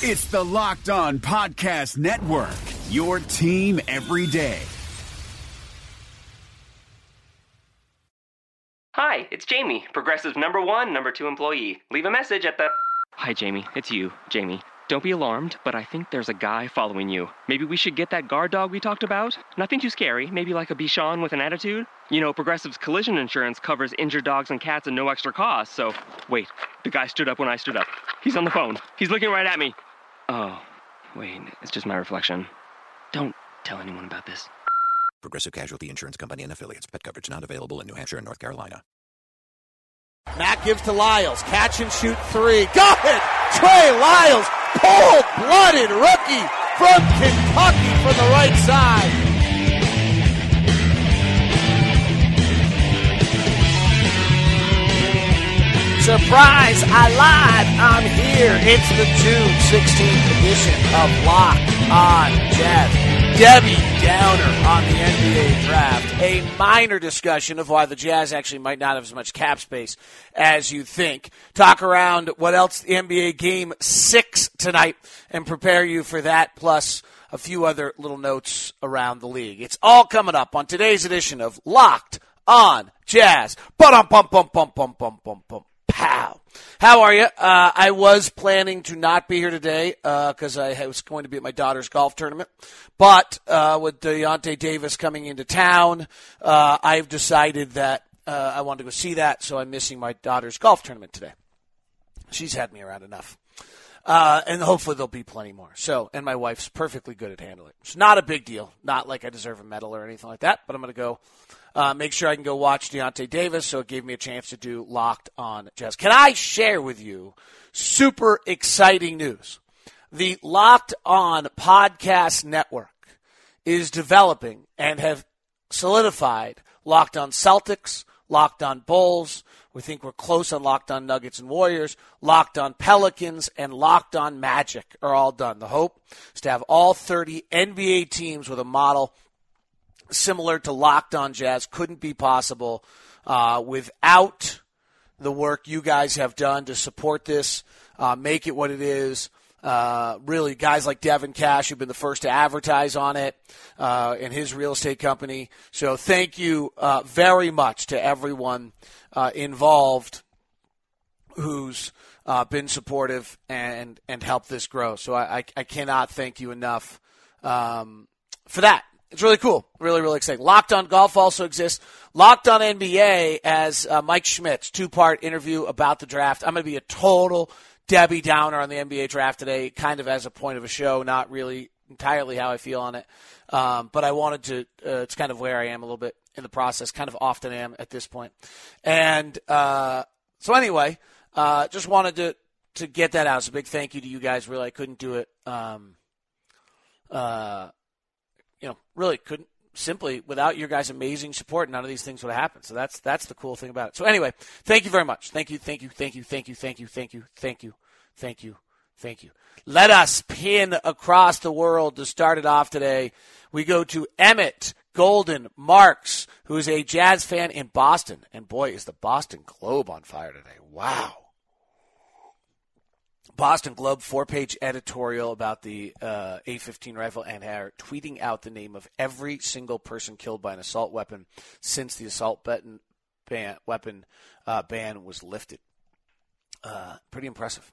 It's the Locked On Podcast Network, your team every day. Hi, it's Jamie, Progressive number one, number two employee. Leave a message at the. Hi, Jamie. It's you, Jamie. Don't be alarmed, but I think there's a guy following you. Maybe we should get that guard dog we talked about? Nothing too scary, maybe like a Bichon with an attitude? You know, Progressive's collision insurance covers injured dogs and cats at no extra cost, so. Wait, the guy stood up when I stood up. He's on the phone. He's looking right at me. Oh, wait, it's just my reflection. Don't tell anyone about this. Progressive Casualty Insurance Company and affiliates. Pet coverage not available in New Hampshire and North Carolina. Matt gives to Lyles. Catch and shoot three. Got it! Trey Lyles, cold blooded rookie from Kentucky from the right side. Surprise! I lied. I'm here. It's the June 16th edition of Locked On Jazz. Debbie Downer on the NBA draft. A minor discussion of why the Jazz actually might not have as much cap space as you think. Talk around what else the NBA game six tonight and prepare you for that plus a few other little notes around the league. It's all coming up on today's edition of Locked on Jazz. Bum bum bum bum bum bum bum bum. Pow. How are you? Uh, I was planning to not be here today because uh, I was going to be at my daughter's golf tournament. But uh, with Deyonta Davis coming into town, uh, I've decided that uh, I want to go see that, so I'm missing my daughter's golf tournament today. She's had me around enough. Uh, and hopefully there'll be plenty more. So, and my wife's perfectly good at handling it. It's not a big deal. Not like I deserve a medal or anything like that, but I'm going to go uh, make sure I can go watch Deyonta Davis. So it gave me a chance to do Locked on Jazz. Can I share with you super exciting news? The Locked On Podcast Network is developing and have solidified Locked On Celtics, Locked On Bulls. We think we're close on Locked On Nuggets and Warriors. Locked On Pelicans and Locked On Magic are all done. The hope is to have all 30 NBA teams with a model similar to Locked On Jazz. Couldn't be possible uh, without the work you guys have done to support this, uh, make it what it is. Uh, really, guys like Devin Cash who've been the first to advertise on it uh, in his real estate company. So, thank you uh, very much to everyone uh, involved who's uh, been supportive and and helped this grow. So, I, I, I cannot thank you enough um, for that. It's really cool. Really, really exciting. Locked on Golf also exists. Locked on NBA as uh, Mike Schmitz, two part interview about the draft. I'm going to be a total Debbie Downer on the NBA draft today, kind of as a point of a show, not really entirely how I feel on it. Um, but I wanted to, uh, it's kind of where I am a little bit in the process, kind of often am at this point. And uh, so, anyway, uh, just wanted to, to get that out. It's a big thank you to you guys. Really, I couldn't do it. Um, uh, you know, really couldn't simply without your guys' amazing support, none of these things would have happened. So that's that's the cool thing about it. So anyway, thank you very much. Thank you, thank you, thank you, thank you, thank you, thank you, thank you, thank you, thank you. Let us pin across the world to start it off today. We go to Emmett Golden Marks, who is a jazz fan in Boston. And boy, is the Boston Globe on fire today. Wow. Boston Globe four page editorial about the uh, AR-15 rifle and are tweeting out the name of every single person killed by an assault weapon since the assault ban, ban, weapon uh, ban was lifted. Uh, pretty impressive.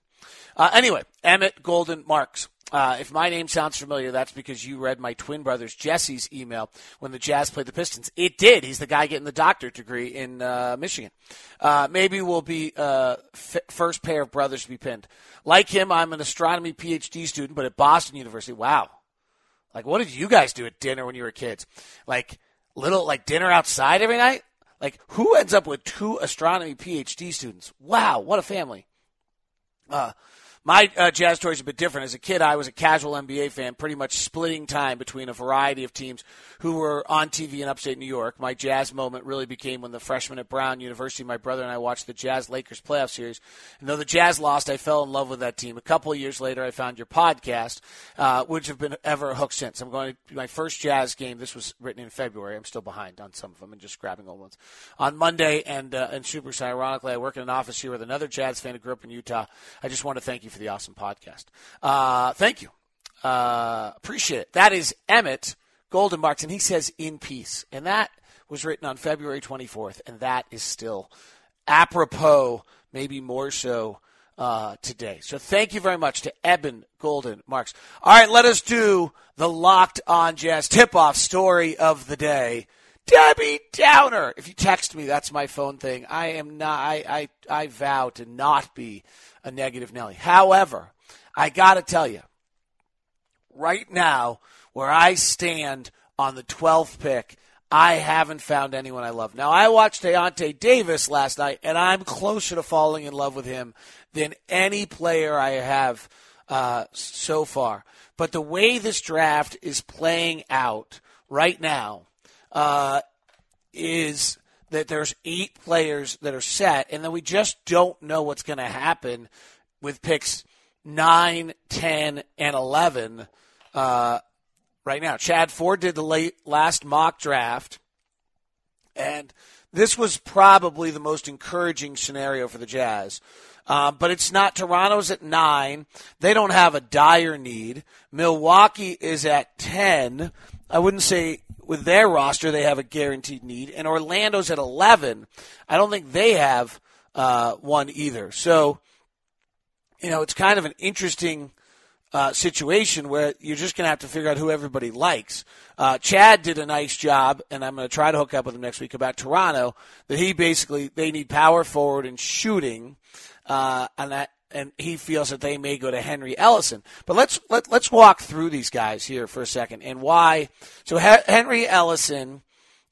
Uh, anyway, Emmett Golden Marks. Uh, if my name sounds familiar, that's because you read my twin brother's Jesse's email when the Jazz played the Pistons. It did. He's the guy getting the doctorate degree in uh, Michigan. Uh, maybe we'll be uh, f- first pair of brothers to be pinned. Like him, I'm an astronomy PhD student, but at Boston University. Wow. Like, what did you guys do at dinner when you were kids? Like, little, like dinner outside every night? Like, who ends up with two astronomy PhD students? Wow, what a family. Uh, my uh, jazz story is a bit different. As a kid, I was a casual NBA fan, pretty much splitting time between a variety of teams who were on TV in upstate New York. My jazz moment really became when the freshman at Brown University, my brother and I watched the Jazz Lakers playoff series. And though the Jazz lost, I fell in love with that team. A couple of years later, I found your podcast, uh, which have been ever hooked since. I'm going to my first Jazz game. This was written in February. I'm still behind on some of them and just grabbing old ones. On Monday, and uh, and super ironically, I work in an office here with another Jazz fan who grew up in Utah. I just want to thank you for the awesome podcast. Uh, thank you. Uh, appreciate it. That is Emmett Golden Marks, and he says in peace. And that was written on February 24th, and that is still apropos, maybe more so uh, today. So thank you very much to Eben Golden Marks. All right, let us do the Locked On Jazz tip off story of the day. Debbie Downer. If you text me, that's my phone thing. I am not. I I, I vow to not be a negative Nelly. However, I got to tell you, right now, where I stand on the 12th pick, I haven't found anyone I love. Now, I watched Deyonta Davis last night, and I'm closer to falling in love with him than any player I have uh, so far. But the way this draft is playing out right now, uh, is that there's eight players that are set, and then we just don't know what's going to happen with picks 9, 10, and 11 uh, right now. Chad Ford did the late last mock draft, and this was probably the most encouraging scenario for the Jazz. Uh, but it's not. Toronto's at nine. They don't have a dire need. Milwaukee is at 10. I wouldn't say with their roster they have a guaranteed need, and Orlando's at eleven. I don't think they have uh, one either. So, you know, it's kind of an interesting uh, situation where you're just going to have to figure out who everybody likes. Uh, Chad did a nice job, and I'm going to try to hook up with him next week about Toronto. That he basically they need power forward and shooting, uh, and that and he feels that they may go to Henry Ellenson. But let's let, let's walk through these guys here for a second and why. So Henry Ellenson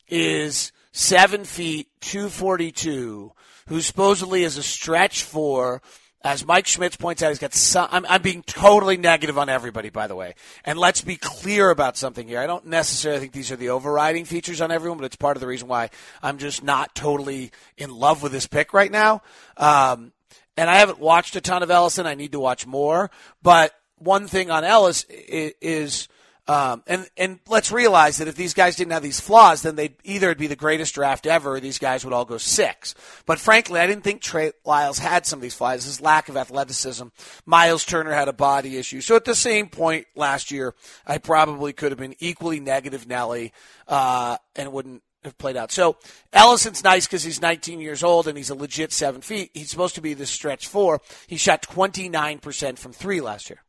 is seven feet two forty two, who supposedly is a stretch four. As Mike Schmitz points out, he's got some. I'm, I'm being totally negative on everybody, by the way. And let's be clear about something here. I don't necessarily think these are the overriding features on everyone, but it's part of the reason why I'm just not totally in love with this pick right now. Um, and I haven't watched a ton of Ellenson. I need to watch more. But one thing on Ellis is, um, and and let's realize that if these guys didn't have these flaws, then they'd either it'd be the greatest draft ever, or these guys would all go six. But frankly, I didn't think Trey Lyles had some of these flaws. His lack of athleticism. Miles Turner had a body issue. So at the same point last year, I probably could have been equally negative Nelly, uh, and wouldn't have played out. So Ellenson's nice because he's 19 years old and he's a legit seven feet. He's supposed to be the stretch four. He shot 29% from three last year.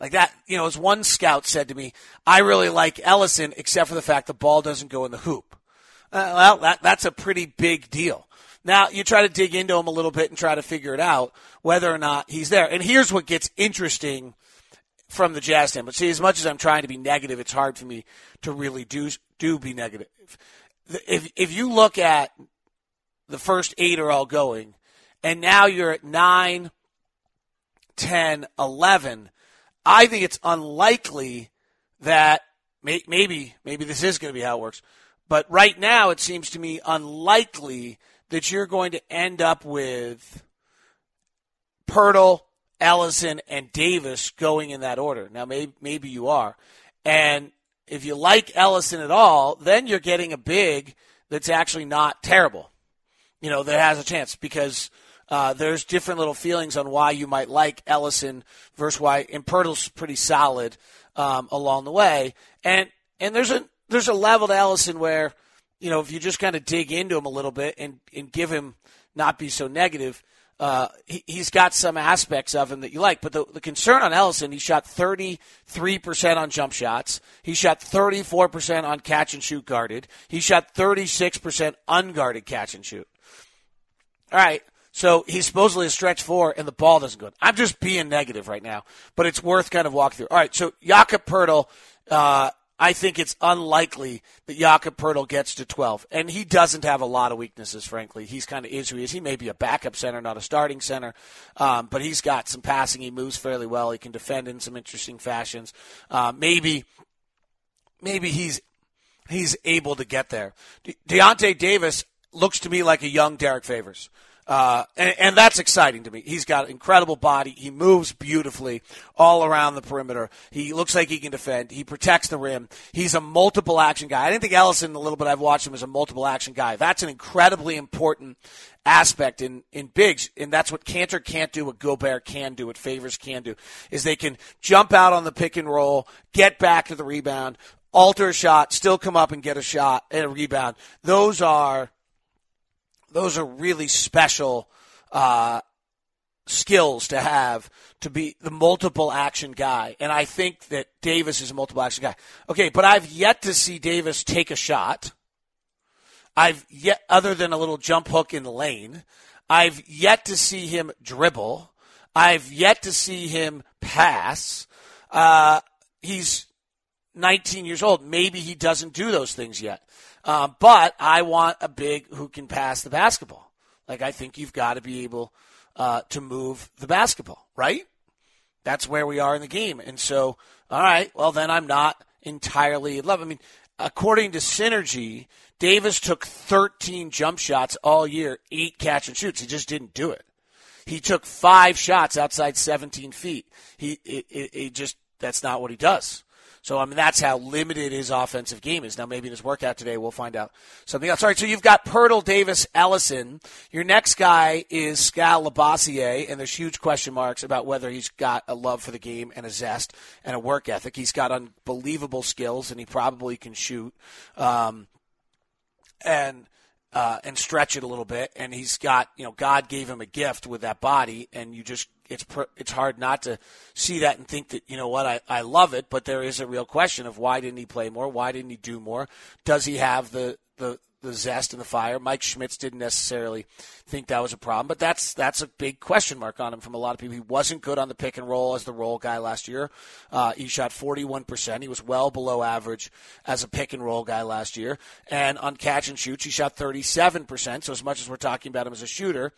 Like that, you know, as one scout said to me, I really like Ellenson except for the fact the ball doesn't go in the hoop. Uh, well, that, that's a pretty big deal. Now, you try to dig into him a little bit and try to figure it out whether or not he's there. And here's what gets interesting from the Jazz standpoint. See, as much as I'm trying to be negative, it's hard for me to really do do be negative. If if you look at the first eight are all going, and now you're at nine, 10, 11, I think it's unlikely that may, maybe maybe this is going to be how it works. But right now, it seems to me unlikely that you're going to end up with Poeltl, Ellenson, and Davis going in that order. Now, maybe, maybe you are. And if you like Ellenson at all, then you're getting a big that's actually not terrible. You know, that has a chance because uh, there's different little feelings on why you might like Ellenson versus why Poeltl's pretty solid um, along the way. And and there's a there's a level to Ellenson where you know if you just kind of dig into him a little bit and and give him not be so negative, uh, he, has got some aspects of him that you like. But the, the concern on Ellenson, he shot 33% on jump shots. He shot 34% on catch and shoot guarded. He shot 36% unguarded catch and shoot. All right. So he's supposedly a stretch four, and the ball doesn't go. I'm just being negative right now, but it's worth kind of walking through. All right. So Jakob Poeltl, uh, I think it's unlikely that Jakob Poeltl gets to 12. And he doesn't have a lot of weaknesses, frankly. He's kind of is who he is. He may be a backup center, not a starting center, um, but he's got some passing. He moves fairly well. He can defend in some interesting fashions. Uh, maybe, maybe he's he's able to get there. De- Deyonta Davis looks to me like a young Derrick Favors. Uh, and, and, that's exciting to me. He's got incredible body. He moves beautifully all around the perimeter. He looks like he can defend. He protects the rim. He's a multiple action guy. I didn't think Ellenson, a little bit I've watched him, as a multiple action guy. That's an incredibly important aspect in, in bigs. And that's what Kanter can't do, what Gobert can do, what Favors can do, is they can jump out on the pick and roll, get back to the rebound, alter a shot, still come up and get a shot and a rebound. Those are those are really special uh, skills to have to be the multiple action guy. And I think that Davis is a multiple action guy. Okay, but I've yet to see Davis take a shot. I've yet, other than a little jump hook in the lane, I've yet to see him dribble. I've yet to see him pass. Uh, he's 19 years old. Maybe he doesn't do those things yet. Uh, but I want a big who can pass the basketball. Like I think you've got to be able uh, to move the basketball, right? That's where we are in the game. And so, all right, well then I'm not entirely in love. I mean, according to Synergy, Davis took 13 jump shots all year, eight catch and shoots. He just didn't do it. He took five shots outside 17 feet. He it, it, it just that's not what he does. So I mean that's how limited his offensive game is. Now maybe in his workout today we'll find out something else. All right, so you've got Poeltl, Davis, Ellenson. Your next guy is Skal Labissiere, and there's huge question marks about whether he's got a love for the game and a zest and a work ethic. He's got unbelievable skills, and he probably can shoot. Um, and uh, and stretch it a little bit. And he's got, you know, God gave him a gift with that body, and you just it's it's hard not to see that and think that you know what I, I love it, but there is a real question of why didn't he play more? Why didn't he do more? Does he have the the the zest and the fire. Mike Schmitz didn't necessarily think that was a problem, but that's that's a big question mark on him from a lot of people. He wasn't good on the pick and roll as the roll guy last year. Uh, he shot 41%. He was well below average as a pick and roll guy last year. And on catch and shoots, he shot 37%. So as much as we're talking about him as a shooter,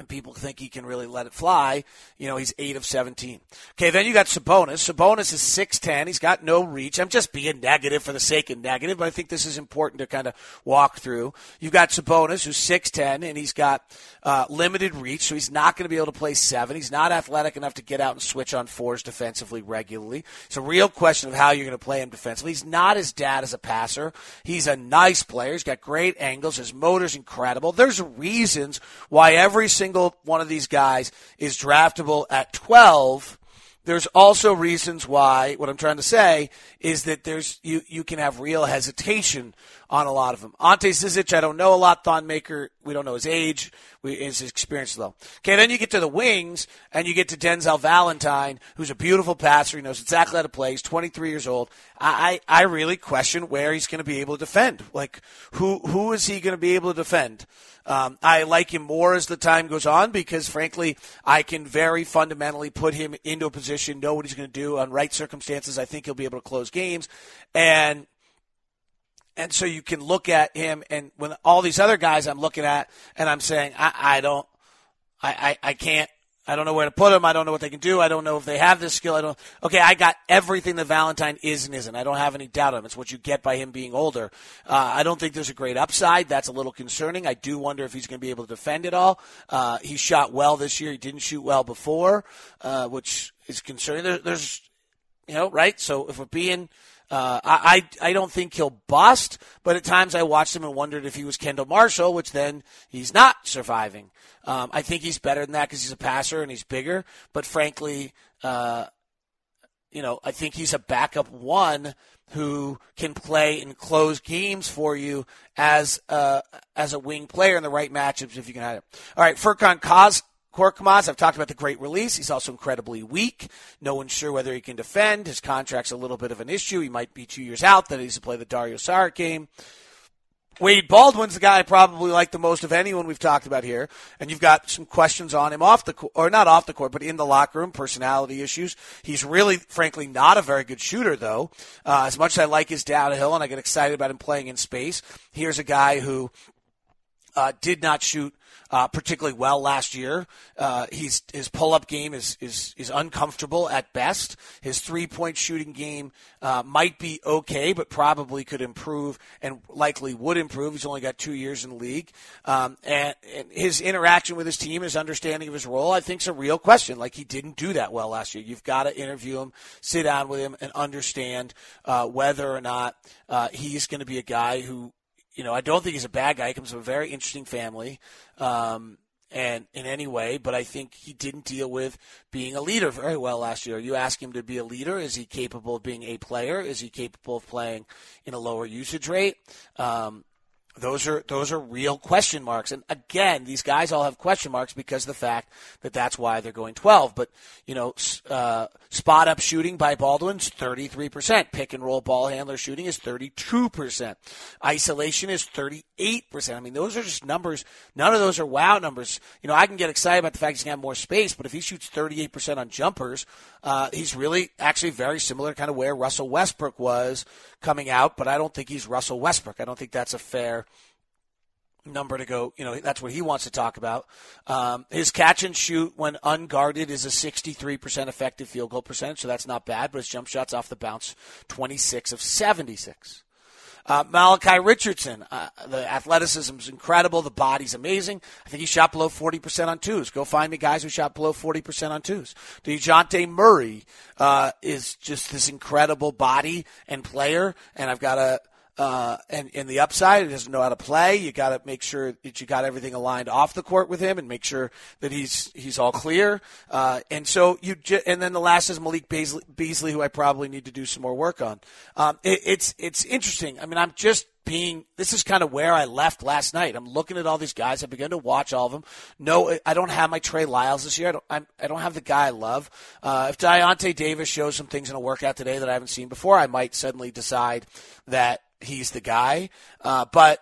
and people think he can really let it fly. You know, he's eight of seventeen. Okay, then you got Sabonis. Sabonis is six ten. He's got no reach. I'm just being negative for the sake of negative, but I think this is important to kind of walk through. You've got Sabonis, who's six ten, and he's got uh, limited reach, so he's not going to be able to play seven. He's not athletic enough to get out and switch on fours defensively regularly. It's a real question of how you're going to play him defensively. He's not as dad as a passer. He's a nice player. He's got great angles. His motor's incredible. There's reasons why every single one of these guys is draftable at 12 there's also reasons why what I'm trying to say is that there's you you can have real hesitation on a lot of them. Ante Zizic, I don't know a lot. Thon Maker, we don't know his age, we, his experience though. Okay, then you get to the wings and you get to Denzel Valentine, who's a beautiful passer. He knows exactly how to play. He's 23 years old. I I really question where he's going to be able to defend. Like who who is he going to be able to defend? Um, I like him more as the time goes on because, frankly, I can very fundamentally put him into a position, know what he's going to do on right circumstances. I think he'll be able to close games, and and so you can look at him and when all these other guys I'm looking at, and I'm saying I, I don't, I, I, I can't I don't know where to put them. I don't know what they can do. I don't know if they have this skill. I don't. Okay, I got everything that Valentine is and isn't. I don't have any doubt of him. It's what you get by him being older. Uh, I don't think there's a great upside. That's a little concerning. I do wonder if he's going to be able to defend it all. Uh, he shot well this year. He didn't shoot well before, uh, which is concerning. There, there's, you know, right. So if we're being uh, I, I don't think he'll bust, but at times I watched him and wondered if he was Kendall Marshall, which then he's not surviving. Um, I think he's better than that because he's a passer and he's bigger. But frankly, uh, you know, I think he's a backup one who can play and close games for you as a, as a wing player in the right matchups if you can have it. All right, Furkan Kaz Korkmaz, I've talked about the great release. He's also incredibly weak. No one's sure whether he can defend. His contract's a little bit of an issue. He might be two years out. That he's to play the Dario Saric game. Wade Baldwin's the guy I probably like the most of anyone we've talked about here, and you've got some questions on him off the court, or not off the court, but in the locker room, personality issues. He's really, frankly, not a very good shooter, though. Uh, as much as I like his downhill and I get excited about him playing in space, here's a guy who uh, did not shoot uh, particularly well last year. Uh, he's his pull up game is, is is uncomfortable at best. His three point shooting game uh, might be okay, but probably could improve and likely would improve. He's only got two years in the league, um, and, and his interaction with his team, his understanding of his role, I think is a real question. Like he didn't do that well last year. You've got to interview him, sit down with him, and understand uh, whether or not uh, he's going to be a guy who you know, I don't think he's a bad guy. He comes from a very interesting family, um, and in any way, but I think he didn't deal with being a leader very well last year. You ask him to be a leader. Is he capable of being a player? Is he capable of playing in a lower usage rate? Um, those are those are real question marks. And again, these guys all have question marks because of the fact that that's why they're going 12. But you know, uh, spot up shooting by Baldwin's 33 percent. Pick and roll ball handler shooting is 32 percent. Isolation is 38 percent. I mean, those are just numbers. None of those are wow numbers. You know, I can get excited about the fact he's gonna have more space, but if he shoots 38 percent on jumpers, uh, he's really actually very similar, kind of where Russell Westbrook was coming out. But I don't think he's Russell Westbrook. I don't think that's a fair number to go. You know, that's what he wants to talk about. Um, his catch and shoot when unguarded is a 63% effective field goal percentage, so that's not bad. But his jump shots off the bounce, 26 of 76. Uh, Malachi Richardson, uh, the athleticism is incredible. The body's amazing. I think he shot below 40% on twos. Go find me guys who shot below 40% on twos. DeJounte Murray uh, is just this incredible body and player, and I've got a uh, and in the upside, he doesn't know how to play. You got to make sure that you got everything aligned off the court with him, and make sure that he's he's all clear. Uh, and so you, j- and then the last is Malik Beasley, Beasley, who I probably need to do some more work on. Um, it, it's it's interesting. I mean, I'm just being this is kind of where I left last night. I'm looking at all these guys. I began to watch all of them. No, I don't have my Trey Lyles this year. I don't, I'm, I do not have the guy I love. Uh, if Deyonta Davis shows some things in a workout today that I haven't seen before, I might suddenly decide that he's the guy. Uh, but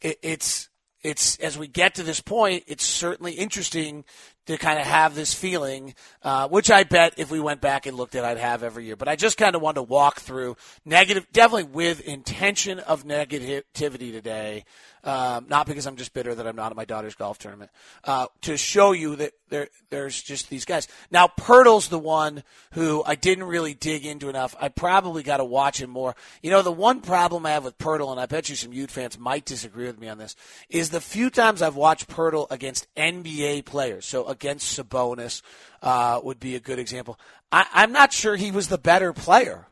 it, it's it's as we get to this point, it's certainly interesting to kind of have this feeling, uh, which I bet if we went back and looked at, I'd have every year. But I just kind of wanted to walk through negative, definitely with intention of negativity today, um, not because I'm just bitter that I'm not at my daughter's golf tournament, uh, to show you that there, there's just these guys. Now, Poeltl's the one who I didn't really dig into enough. I probably got to watch him more. You know, the one problem I have with Poeltl, and I bet you some Ute fans might disagree with me on this, is the few times I've watched Poeltl against NBA players, so against Sabonis uh, would be a good example. I, I'm not sure he was the better player.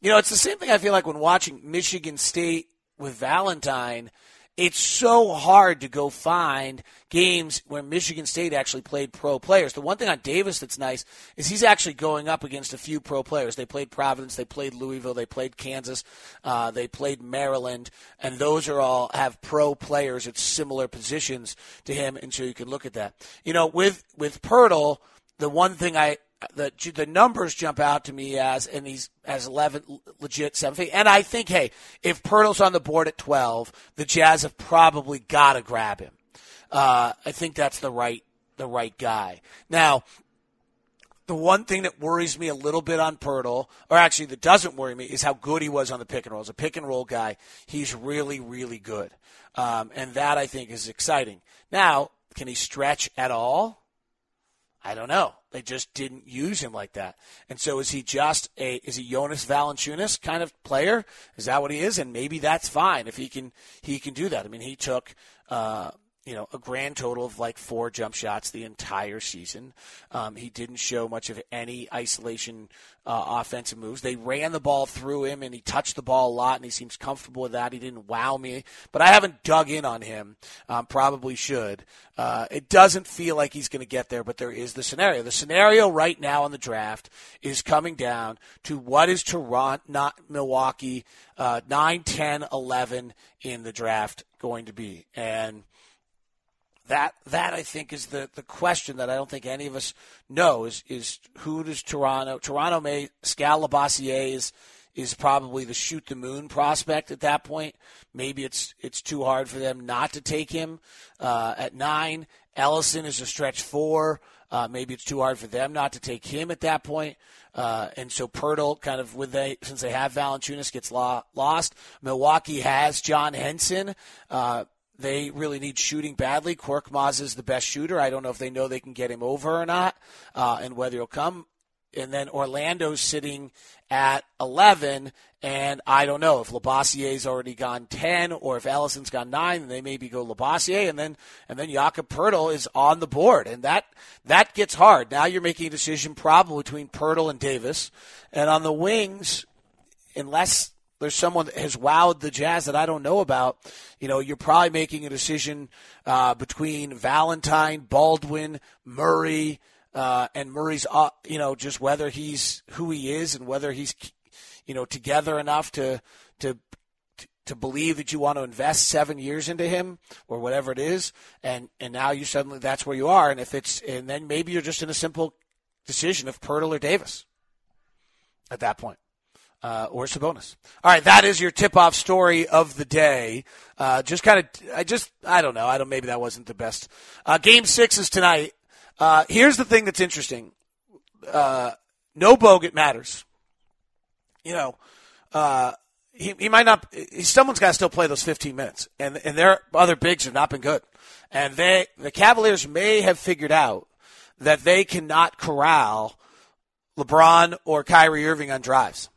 You know, it's the same thing I feel like when watching Michigan State with Valentine, it's so hard to go find games where Michigan State actually played pro players. The one thing on Davis that's nice is he's actually going up against a few pro players. They played Providence, they played Louisville, they played Kansas, uh, they played Maryland, and those are all have pro players at similar positions to him, and so you can look at that. You know, with with Poeltl, the one thing I the the numbers jump out to me as and he's as 11 legit seven feet. And I think, hey, if Poeltl's on the board at 12, the Jazz have probably got to grab him. Uh, I think that's the right the right guy. Now, the one thing that worries me a little bit on Poeltl, or actually that doesn't worry me, is how good he was on the pick and roll. As a pick and roll guy, he's really, really good. Um, and that I think is exciting. Now, can he stretch at all? I don't know. They just didn't use him like that. And so is he just a is he Jonas Valanciunas kind of player? Is that what he is? And maybe that's fine if he can he can do that. I mean, he took uh, you know, a grand total of like four jump shots the entire season. Um, he didn't show much of any isolation uh, offensive moves. They ran the ball through him, and he touched the ball a lot, and he seems comfortable with that. He didn't wow me, but I haven't dug in on him. Um, probably should. Uh, it doesn't feel like he's going to get there, but there is the scenario. The scenario right now in the draft is coming down to what is Toronto, not Milwaukee, uh, 9, 10, 11 in the draft going to be, and that that I think is the, the question that I don't think any of us know is is who does Toronto Toronto may Labissiere is is probably the shoot the moon prospect at that point. Maybe it's it's too hard for them not to take him uh, at nine. Ellenson is a stretch four. Uh, maybe it's too hard for them not to take him at that point. Uh, and so Poeltl, kind of with they since they have Valanciunas, gets lo- lost. Milwaukee has John Henson. Uh, they really need shooting badly. Korkmaz is the best shooter. I don't know if they know they can get him over or not, uh, and whether he'll come. And then Orlando's sitting at 11, and I don't know if Labissiere's already gone 10 or if Ellenson's gone 9, then they maybe go Labissiere, and then and then Jakob Poeltl is on the board, and that that gets hard. Now you're making a decision probably between Poeltl and Davis, and on the wings, unless there's someone that has wowed the Jazz that I don't know about, you know, you're probably making a decision uh, between Valentine, Baldwin, Murray, uh, and Murray's, uh, you know, just whether he's who he is and whether he's, you know, together enough to to to believe that you want to invest seven years into him or whatever it is, and and now you suddenly that's where you are, and if it's and then maybe you're just in a simple decision of Poeltl or Davis at that point uh, or Sabonis. All right, that is your tip-off story of the day. Uh, just kind of, I just, I don't know. I don't. Maybe that wasn't the best. Uh, game six is tonight. Uh, here's the thing that's interesting. Uh, no Bogut matters. You know, uh, he, he might not. Someone's got to still play those 15 minutes, and and their other bigs have not been good. And they, the Cavaliers, may have figured out that they cannot corral LeBron or Kyrie Irving on drives.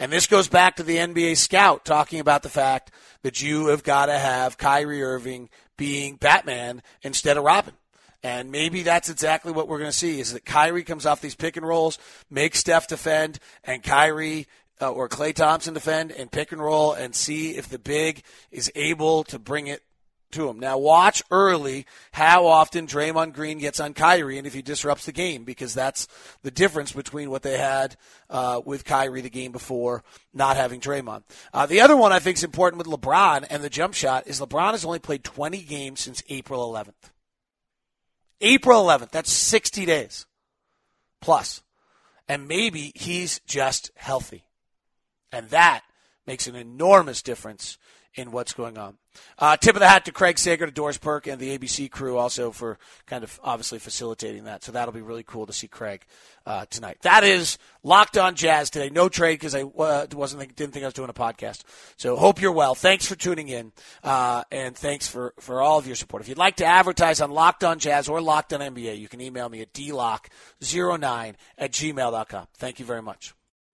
And this goes back to the NBA scout talking about the fact that you have got to have Kyrie Irving being Batman instead of Robin. And maybe that's exactly what we're going to see is that Kyrie comes off these pick and rolls, makes Steph defend, and Kyrie uh, or Klay Thompson defend and pick and roll and see if the big is able to bring it to him. Now watch early how often Draymond Green gets on Kyrie and if he disrupts the game because that's the difference between what they had uh, with Kyrie the game before not having Draymond. Uh, the other one I think is important with LeBron and the jump shot is LeBron has only played 20 games since April 11th. April 11th. That's 60 days plus. And maybe he's just healthy. And that makes an enormous difference in what's going on. Uh, tip of the hat to Craig Sager, to Doris Burke, and the ABC crew also for kind of obviously facilitating that. So that'll be really cool to see Craig uh, tonight. That is locked on Jazz today. No trade because I uh, wasn't didn't think I was doing a podcast. So hope you're well. Thanks for tuning in, uh, and thanks for for all of your support. If you'd like to advertise on Locked On Jazz or Locked On NBA, you can email me at dlock09 at gmail.com. Thank you very much.